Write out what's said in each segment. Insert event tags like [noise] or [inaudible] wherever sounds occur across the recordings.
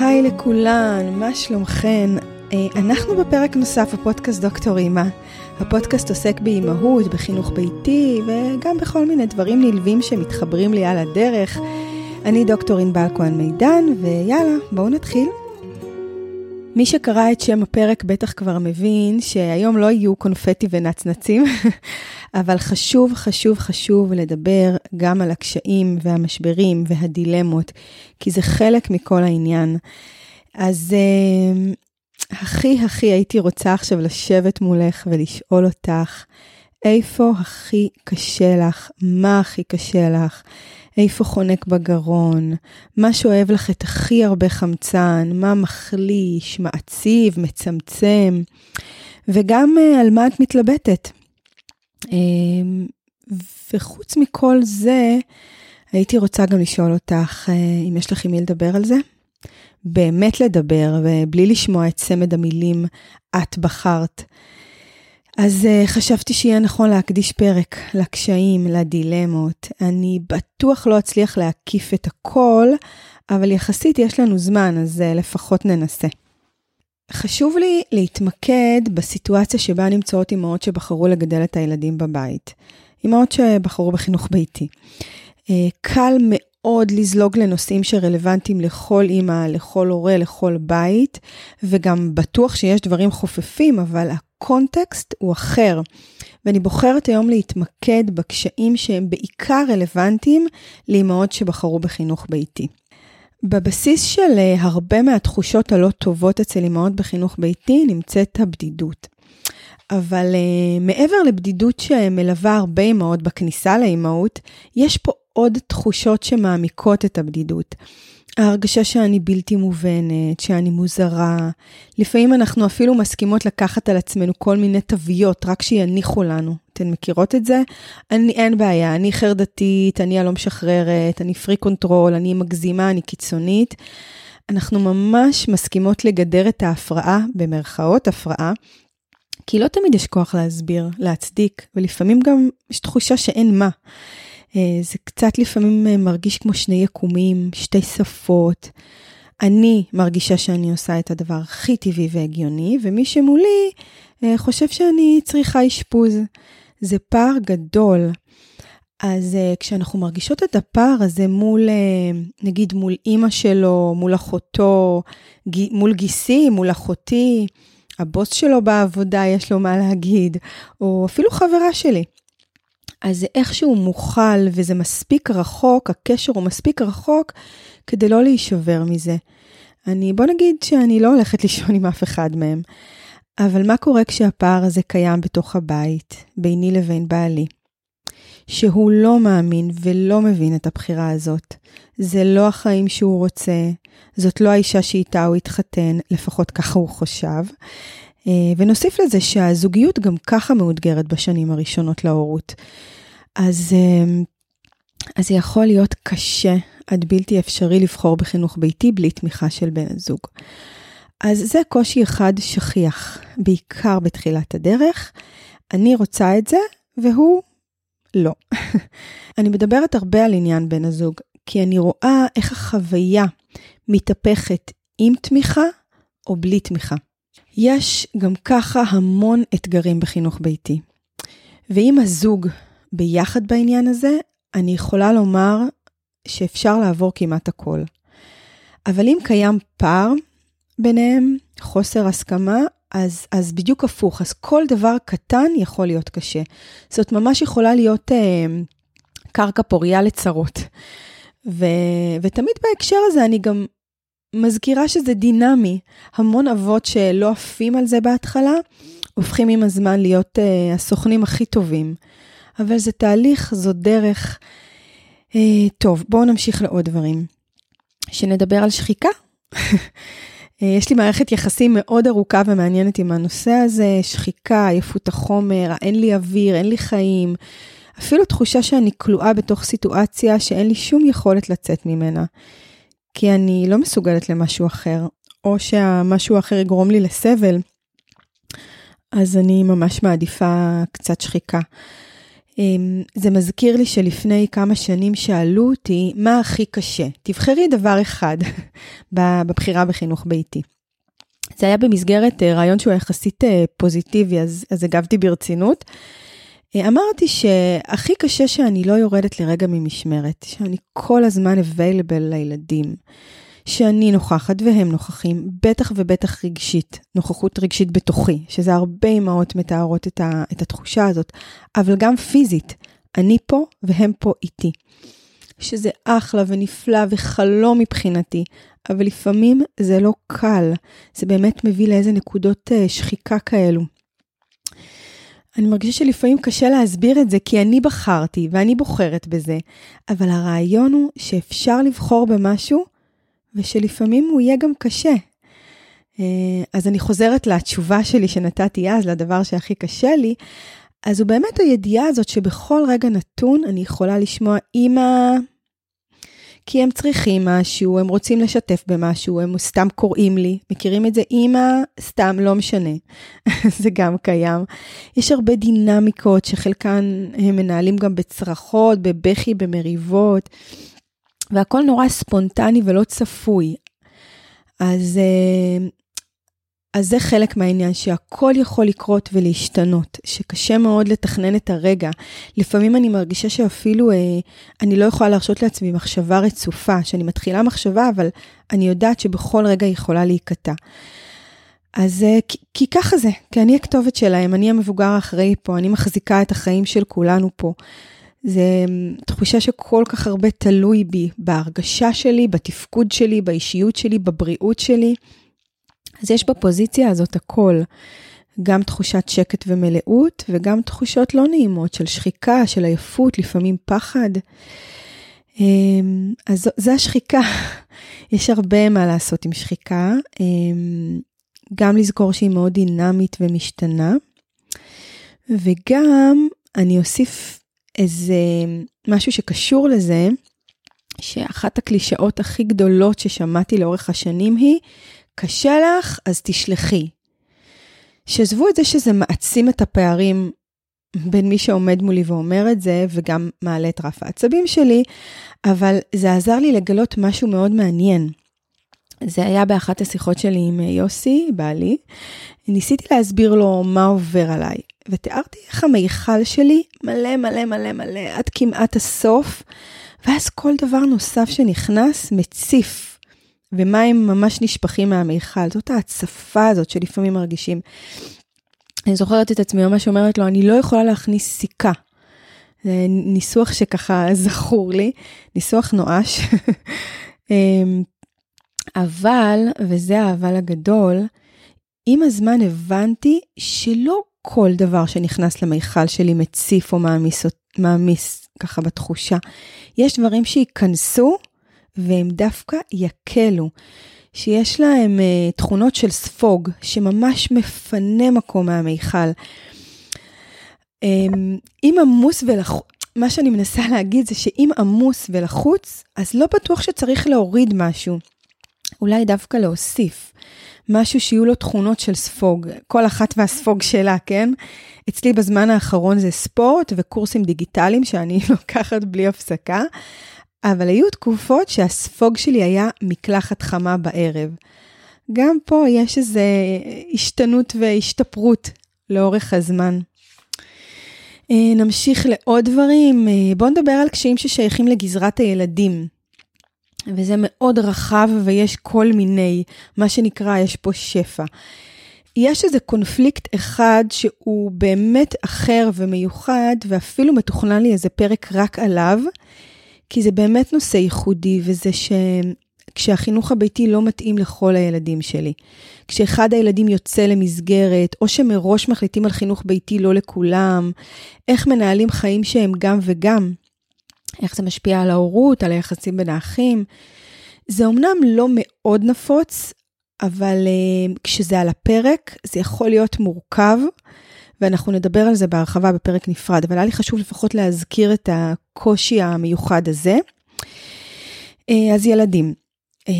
היי לכולן, מה שלומכן? אה, אנחנו בפרק נוסף בפודקאסט דוקטור אימא. הפודקאסט עוסק באימהות, בחינוך ביתי וגם בכל מיני דברים נלווים שמתחברים לי על הדרך. אני דוקטור ענבל כהן מידן, ויאללה, בואו נתחיל. מי שקרא את שם הפרק בטח כבר מבין שהיום לא יהיו קונפטי ונצנצים, [laughs] אבל חשוב, חשוב, חשוב לדבר גם על הקשיים והמשברים והדילמות, כי זה חלק מכל העניין. אז uh, הכי הכי הייתי רוצה עכשיו לשבת מולך ולשאול אותך, איפה הכי קשה לך? מה הכי קשה לך? איפה חונק בגרון? מה שואב לך את הכי הרבה חמצן? מה מחליש, מעציב, מצמצם? וגם uh, על מה את מתלבטת. אמ, וחוץ מכל זה, הייתי רוצה גם לשאול אותך אה, אם יש לך עם מי לדבר על זה. באמת לדבר, ובלי לשמוע את צמד המילים את בחרת. אז uh, חשבתי שיהיה נכון להקדיש פרק לקשיים, לדילמות. אני בטוח לא אצליח להקיף את הכל, אבל יחסית יש לנו זמן, אז uh, לפחות ננסה. חשוב לי להתמקד בסיטואציה שבה נמצאות אימהות שבחרו לגדל את הילדים בבית. אימהות שבחרו בחינוך ביתי. אה, קל מאוד לזלוג לנושאים שרלוונטיים לכל אימא, לכל הורה, לכל בית, וגם בטוח שיש דברים חופפים, אבל הקונטקסט הוא אחר. ואני בוחרת היום להתמקד בקשיים שהם בעיקר רלוונטיים לאימהות שבחרו בחינוך ביתי. בבסיס של אה, הרבה מהתחושות הלא טובות אצל אמהות בחינוך ביתי נמצאת הבדידות. אבל אה, מעבר לבדידות שמלווה הרבה אמהות בכניסה לאימהות, יש פה עוד תחושות שמעמיקות את הבדידות. ההרגשה שאני בלתי מובנת, שאני מוזרה. לפעמים אנחנו אפילו מסכימות לקחת על עצמנו כל מיני תוויות, רק שיניחו לנו. אתן מכירות את זה? אני, אין בעיה, אני חרדתית, אני הלא משחררת, אני freak control, אני מגזימה, אני קיצונית. אנחנו ממש מסכימות לגדר את ההפרעה, במרכאות הפרעה, כי לא תמיד יש כוח להסביר, להצדיק, ולפעמים גם יש תחושה שאין מה. אה, זה קצת לפעמים אה, מרגיש כמו שני יקומים, שתי שפות. אני מרגישה שאני עושה את הדבר הכי טבעי והגיוני, ומי שמולי אה, חושב שאני צריכה אשפוז. זה פער גדול. אז כשאנחנו מרגישות את הפער הזה מול, נגיד מול אימא שלו, מול אחותו, מול גיסי, מול אחותי, הבוס שלו בעבודה, יש לו מה להגיד, או אפילו חברה שלי. אז זה איכשהו מוכל וזה מספיק רחוק, הקשר הוא מספיק רחוק כדי לא להישבר מזה. אני, בוא נגיד שאני לא הולכת [laughs] לישון עם אף אחד מהם. אבל מה קורה כשהפער הזה קיים בתוך הבית, ביני לבין בעלי? שהוא לא מאמין ולא מבין את הבחירה הזאת. זה לא החיים שהוא רוצה, זאת לא האישה שאיתה הוא התחתן, לפחות ככה הוא חושב. אה, ונוסיף לזה שהזוגיות גם ככה מאותגרת בשנים הראשונות להורות. אז, אה, אז זה יכול להיות קשה עד בלתי אפשרי לבחור בחינוך ביתי בלי תמיכה של בן הזוג. אז זה קושי אחד שכיח, בעיקר בתחילת הדרך. אני רוצה את זה, והוא לא. [laughs] אני מדברת הרבה על עניין בן הזוג, כי אני רואה איך החוויה מתהפכת עם תמיכה או בלי תמיכה. יש גם ככה המון אתגרים בחינוך ביתי. ואם הזוג ביחד בעניין הזה, אני יכולה לומר שאפשר לעבור כמעט הכל. אבל אם קיים פער ביניהם, חוסר הסכמה, אז, אז בדיוק הפוך, אז כל דבר קטן יכול להיות קשה. זאת ממש יכולה להיות אה, קרקע פוריה לצרות. ו, ותמיד בהקשר הזה אני גם מזכירה שזה דינמי. המון אבות שלא עפים על זה בהתחלה, הופכים עם הזמן להיות uh, הסוכנים הכי טובים. אבל זה תהליך, זו דרך. Uh, טוב, בואו נמשיך לעוד דברים. שנדבר על שחיקה. [laughs] אה, יש לי מערכת יחסים מאוד ארוכה ומעניינת עם הנושא הזה, שחיקה, עייפות החומר, אין לי אוויר, אין לי חיים. אפילו תחושה שאני כלואה בתוך סיטואציה שאין לי שום יכולת לצאת ממנה. כי אני לא מסוגלת למשהו אחר, או שהמשהו אחר יגרום לי לסבל, אז אני ממש מעדיפה קצת שחיקה. אמ, זה מזכיר לי שלפני כמה שנים שאלו אותי, מה הכי קשה? תבחרי דבר אחד [laughs] בבחירה בחינוך ביתי. זה היה במסגרת אה, רעיון שהוא יחסית אה, פוזיטיבי, אז, אז הגבתי ברצינות. אה, אמרתי שהכי קשה שאני לא יורדת לרגע ממשמרת, שאני כל הזמן available לילדים, שאני נוכחת והם נוכחים, בטח ובטח רגשית, נוכחות רגשית בתוכי, שזה הרבה אמהות מתארות את, ה, את התחושה הזאת, אבל גם פיזית, אני פה והם פה איתי. שזה אחלה ונפלא וחלום מבחינתי, אבל לפעמים זה לא קל, זה באמת מביא לאיזה נקודות uh, שחיקה כאלו. אני מרגישה שלפעמים קשה להסביר את זה כי אני בחרתי ואני בוחרת בזה, אבל הרעיון הוא שאפשר לבחור במשהו ושלפעמים הוא יהיה גם קשה. אה, אז אני חוזרת לתשובה שלי שנתתי אז, לדבר שהכי קשה לי, אז הוא באמת הידיעה הזאת שבכל רגע נתון אני יכולה לשמוע אימא כי הם צריכים משהו, הם רוצים לשתף במשהו, הם סתם קוראים לי, מכירים את זה? אימא, סתם, לא משנה. [laughs] זה גם קיים. יש הרבה דינמיקות שחלקן הם מנהלים גם בצרחות, בבכי, במריבות, והכל נורא ספונטני ולא צפוי. אז אה, אז זה חלק מהעניין, שהכל יכול לקרות ולהשתנות, שקשה מאוד לתכנן את הרגע. לפעמים אני מרגישה שאפילו אה, אני לא יכולה להרשות לעצמי מחשבה רצופה, שאני מתחילה מחשבה, אבל אני יודעת שבכל רגע היא יכולה להיקטע. אז אה, כי, כי ככה זה, כי אני הכתובת שלהם, אני המבוגר האחראי פה, אני מחזיקה את החיים של כולנו פה. זה אה, תחושה שכל כך הרבה תלוי בי, בהרגשה שלי, בתפקוד שלי, באישיות שלי, בבריאות שלי. אז יש בפוזיציה הזאת הכל, גם תחושת שקט ומלאות, וגם תחושות לא נעימות של שחיקה, של עייפות, לפעמים פחד. אמ, אז זה השחיקה. [laughs] יש הרבה מה לעשות עם שחיקה, אמ, גם לזכור שהיא מאוד דינמית ומשתנה, וגם אני אוסיף איזה משהו שקשור לזה, שאחת הקלישאות הכי גדולות ששמעתי לאורך השנים היא, קשה לך, אז תשלחי. שעזבו את זה שזה מעצים את הפערים בין מי שעומד מולי ואומר את זה, וגם מעלה את רף העצבים שלי, אבל זה עזר לי לגלות משהו מאוד מעניין. זה היה באחת השיחות שלי עם יוסי, בעלי. ניסיתי להסביר לו מה עובר עליי, ותיארתי איך המיכל שלי מלא מלא מלא מלא עד כמעט הסוף, ואז כל דבר נוסף שנכנס מציף ומים ממש נשפכים מהמיכל. זאת ההצפה הזאת שלפעמים מרגישים. אני זוכרת את עצמי ממש אומרת לו, אני לא יכולה להכניס סיכה. זה ניסוח שככה זכור לי, ניסוח נואש. [laughs] אמ, אבל, וזה האבל הגדול, עם הזמן הבנתי שלא כל דבר שנכנס למיכל שלי מציף או מעמיס, מעמיס ככה בתחושה. יש דברים שייכנסו והם דווקא יקלו, שיש להם uh, תכונות של ספוג, שממש מפנה מקום מהמיכל. Um, אם עמוס ולחוץ, מה שאני מנסה להגיד זה שאם עמוס ולחוץ, אז לא בטוח שצריך להוריד משהו. אולי דווקא להוסיף. משהו שיהיו לו תכונות של ספוג, כל אחת והספוג שלה, כן? אצלי בזמן האחרון זה ספורט וקורסים דיגיטליים שאני [laughs] לוקחת בלי הפסקה, אבל היו תקופות שהספוג שלי היה מקלחת חמה בערב. גם פה יש איזו השתנות והשתפרות לאורך הזמן. אה, נמשיך לעוד דברים. אה, בואו נדבר על קשיים ששייכים לגזרת הילדים. וזה מאוד רחב ויש כל מיני, מה שנקרא, יש פה שפע. יש איזה קונפליקט אחד שהוא באמת אחר ומיוחד, ואפילו מתוכנן לי איזה פרק רק עליו, כי זה באמת נושא ייחודי, וזה שכשהחינוך הביתי לא מתאים לכל הילדים שלי. כשאחד הילדים יוצא למסגרת, או שמראש מחליטים על חינוך ביתי לא לכולם, איך מנהלים חיים שהם גם וגם, איך זה משפיע על ההורות, על היחסים בין האחים. זה אומנם לא מאוד נפוץ, אבל uh, כשזה על הפרק, זה יכול להיות מורכב. ואנחנו נדבר על זה בהרחבה בפרק נפרד, אבל היה לי חשוב לפחות להזכיר את הקושי המיוחד הזה. אה, אז ילדים, אה,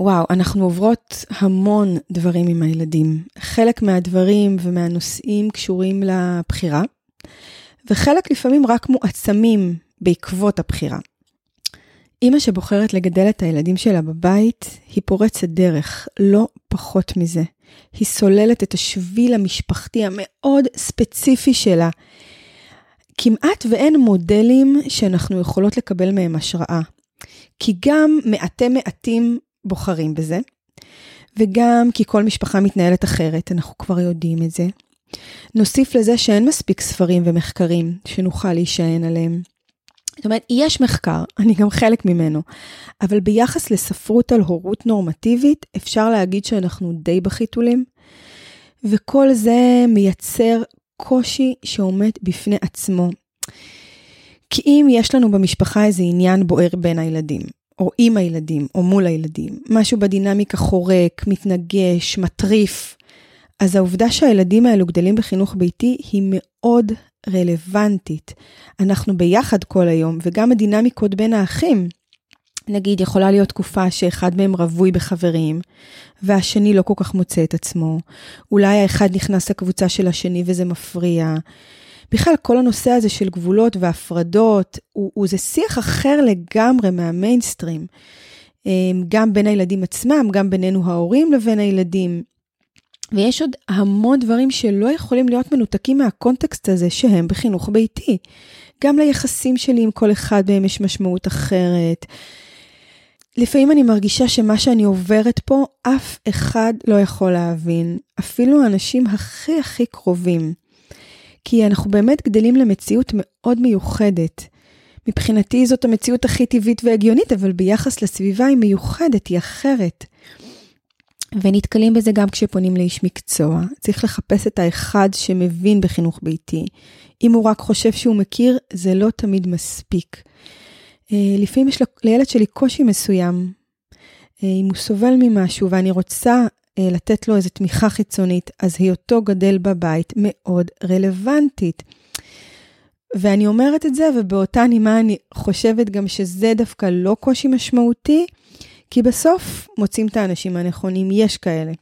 וואו, אנחנו עוברות המון דברים עם הילדים. חלק מהדברים ומהנושאים קשורים לבחירה, וחלק לפעמים רק מועצמים בעקבות הבחירה. אימא שבוחרת לגדל את הילדים שלה בבית, היא פורצת דרך, לא פחות מזה. היא סוללת את השביל המשפחתי המאוד ספציפי שלה. כמעט ואין מודלים שאנחנו יכולות לקבל מהם השראה. כי גם מעטי מעטים בוחרים בזה, וגם כי כל משפחה מתנהלת אחרת, אנחנו כבר יודעים את זה. נוסיף לזה שאין מספיק ספרים ומחקרים שנוכל להישען עליהם. זאת אומרת, יש מחקר, [laughs] אני גם חלק ממנו, אבל ביחס לספרות על הורות נורמטיבית, אפשר להגיד שאנחנו די בחיתולים, וכל זה מייצר קושי שעומד בפני עצמו. כי אם יש לנו במשפחה איזה עניין בוער בין הילדים, או עם הילדים, או מול הילדים, משהו בדינמיקה חורק, מתנגש, מטריף, אז העובדה שהילדים האלו גדלים בחינוך ביתי היא מאוד רלוונטית. אנחנו ביחד כל היום, וגם הדינמיקות בין האחים. נגיד, יכולה להיות תקופה שאחד מהם רווי בחברים, והשני לא כל כך מוצא את עצמו. אולי האחד נכנס לקבוצה של השני וזה מפריע. בכלל, כל הנושא הזה של גבולות והפרדות, הוא, הוא זה שיח אחר לגמרי מהמיינסטרים. אמ, גם בין הילדים עצמם, גם בינינו ההורים לבין הילדים. ויש עוד המון דברים שלא יכולים להיות מנותקים מהקונטקסט הזה שהם בחינוך ביתי. גם ליחסים שלי עם כל אחד מהם יש משמעות אחרת. לפעמים אני מרגישה שמה שאני עוברת פה, אף אחד לא יכול להבין, אפילו האנשים הכי הכי קרובים. כי אנחנו באמת גדלים למציאות מאוד מיוחדת. מבחינתי זאת המציאות הכי טבעית והגיונית, אבל ביחס לסביבה היא מיוחדת, היא אחרת. ונתקלים בזה גם כשפונים לאיש מקצוע. צריך לחפש את האחד שמבין בחינוך ביתי. אם הוא רק חושב שהוא מכיר, זה לא תמיד מספיק. אה, לפעמים יש לילד שלי קושי מסוים. אה, אם הוא סובל ממשהו ואני רוצה אה, לתת לו איזו תמיכה חיצונית, אז היותו גדל בבית מאוד רלוונטית. ואני אומרת את זה, ובאותה נימה אני חושבת גם שזה דווקא לא קושי משמעותי, כי בסוף מוצאים את האנשים הנכונים, יש כאלה.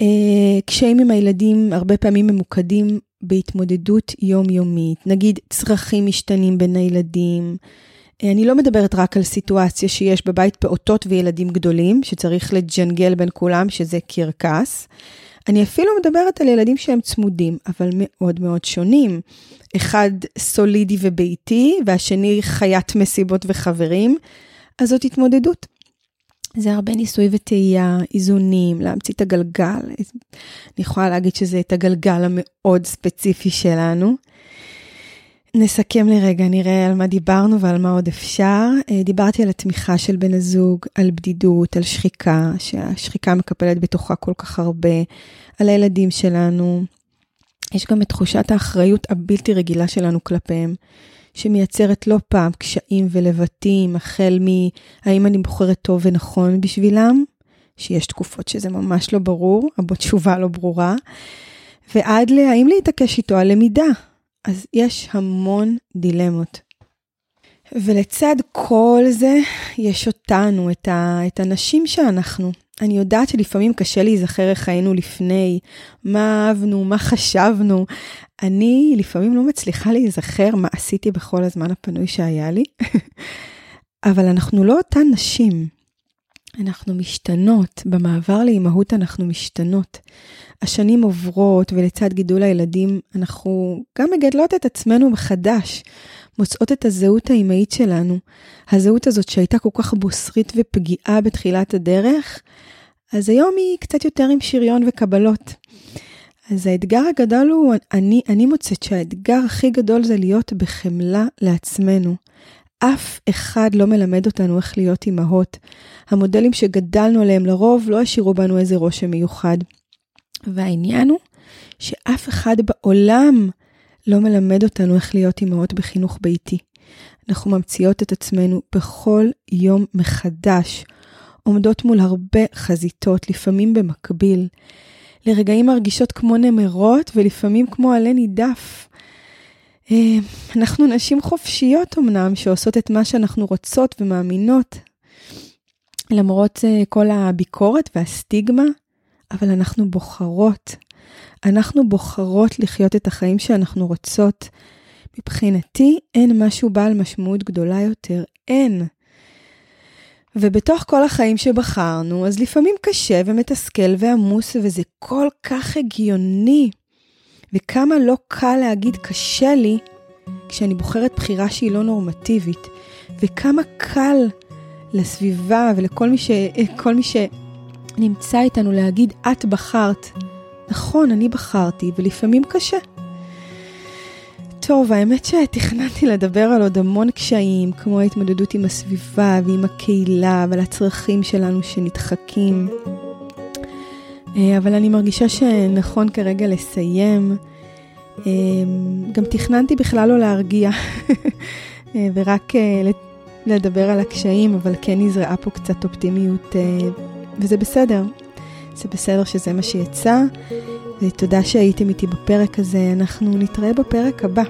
אה, קשיים עם הילדים הרבה פעמים ממוקדים בהתמודדות יומיומית, נגיד צרכים משתנים בין הילדים. אה, אני לא מדברת רק על סיטואציה שיש בבית פעוטות וילדים גדולים, שצריך לג'נגל בין כולם, שזה קרקס. אני אפילו מדברת על ילדים שהם צמודים, אבל מאוד מאוד שונים. אחד סולידי וביתי, והשני חיית מסיבות וחברים, אז זאת התמודדות. זה הרבה ניסוי וטעייה, איזונים, להמציא את הגלגל. אני יכולה להגיד שזה את הגלגל המאוד ספציפי שלנו. נסכם לרגע, נראה על מה דיברנו ועל מה עוד אפשר. אה, דיברתי על התמיכה של בן הזוג, על בדידות, על שחיקה, שהשחיקה מקפלת בתוכה כל כך הרבה, על הילדים שלנו. יש גם את תחושת האחריות הבלתי רגילה שלנו כלפיהם. שמייצרת לא פעם קשיים ולבטים, החל מהאם אני בוחרת טוב ונכון בשבילם, שיש תקופות שזה ממש לא ברור, תשובה לא ברורה, ועד להאם להתעקש איתו על למידה. אז יש המון דילמות. ולצד כל זה, יש אותנו, את, ה, את הנשים שאנחנו. אני יודעת שלפעמים קשה להיזכר איך היינו לפני, מה אהבנו, מה חשבנו. אני לפעמים לא מצליחה להיזכר מה עשיתי בכל הזמן הפנוי שהיה לי, [laughs] אבל אנחנו לא אותן נשים. אנחנו משתנות, במעבר לאימהות אנחנו משתנות. השנים עוברות ולצד גידול הילדים אנחנו גם מגדלות את עצמנו מחדש, מוצאות את הזהות האימהית שלנו. הזהות הזאת שהייתה כל כך בוסרית ופגיעה בתחילת הדרך, אז היום היא קצת יותר עם שריון וקבלות. אז האתגר הגדול הוא, אני, אני מוצאת שהאתגר הכי גדול זה להיות בחמלה לעצמנו. אף אחד לא מלמד אותנו איך להיות אימהות. המודלים שגדלנו עליהם לרוב לא השאירו בנו איזה רושם מיוחד. והעניין הוא שאף אחד בעולם לא מלמד אותנו איך להיות אימהות בחינוך ביתי. אנחנו ממציאות את עצמנו בכל יום מחדש, עומדות מול הרבה חזיתות, לפעמים במקביל. לרגעים מרגישות כמו נמרות ולפעמים כמו עלה נידף. אה, אנחנו נשים חופשיות אמנם, שעושות את מה שאנחנו רוצות ומאמינות, למרות אה, כל הביקורת והסטיגמה, אבל אנחנו בוחרות. אנחנו בוחרות לחיות את החיים שאנחנו רוצות, מבחינתי אין משהו בעל משמעות גדולה יותר, אין. ובתוך כל החיים שבחרנו, אז לפעמים קשה ומתסכל ועמוס, וזה כל כך הגיוני. וכמה לא קל להגיד קשה לי כשאני בוחרת בחירה שהיא לא נורמטיבית, וכמה קל לסביבה ולכל מי, ש... מי שנמצא איתנו להגיד, את בחרת. נכון, אני בחרתי, ולפעמים קשה. טוב, האמת שתכננתי לדבר על עוד המון קשיים, כמו ההתמודדות עם הסביבה ועם הקהילה ועל הצרכים שלנו שנדחקים. אה, אבל אני מרגישה שנכון כרגע לסיים. אה, גם תכננתי בכלל לא להרגיע, [laughs] אה, ורק לדבר על הקשיים, אבל כן נזרעה פה קצת אופטימיות, וזה בסדר. זה בסדר שזה מה שיצא. ותודה שהייתם איתי בפרק הזה, אנחנו נתראה בפרק הבא.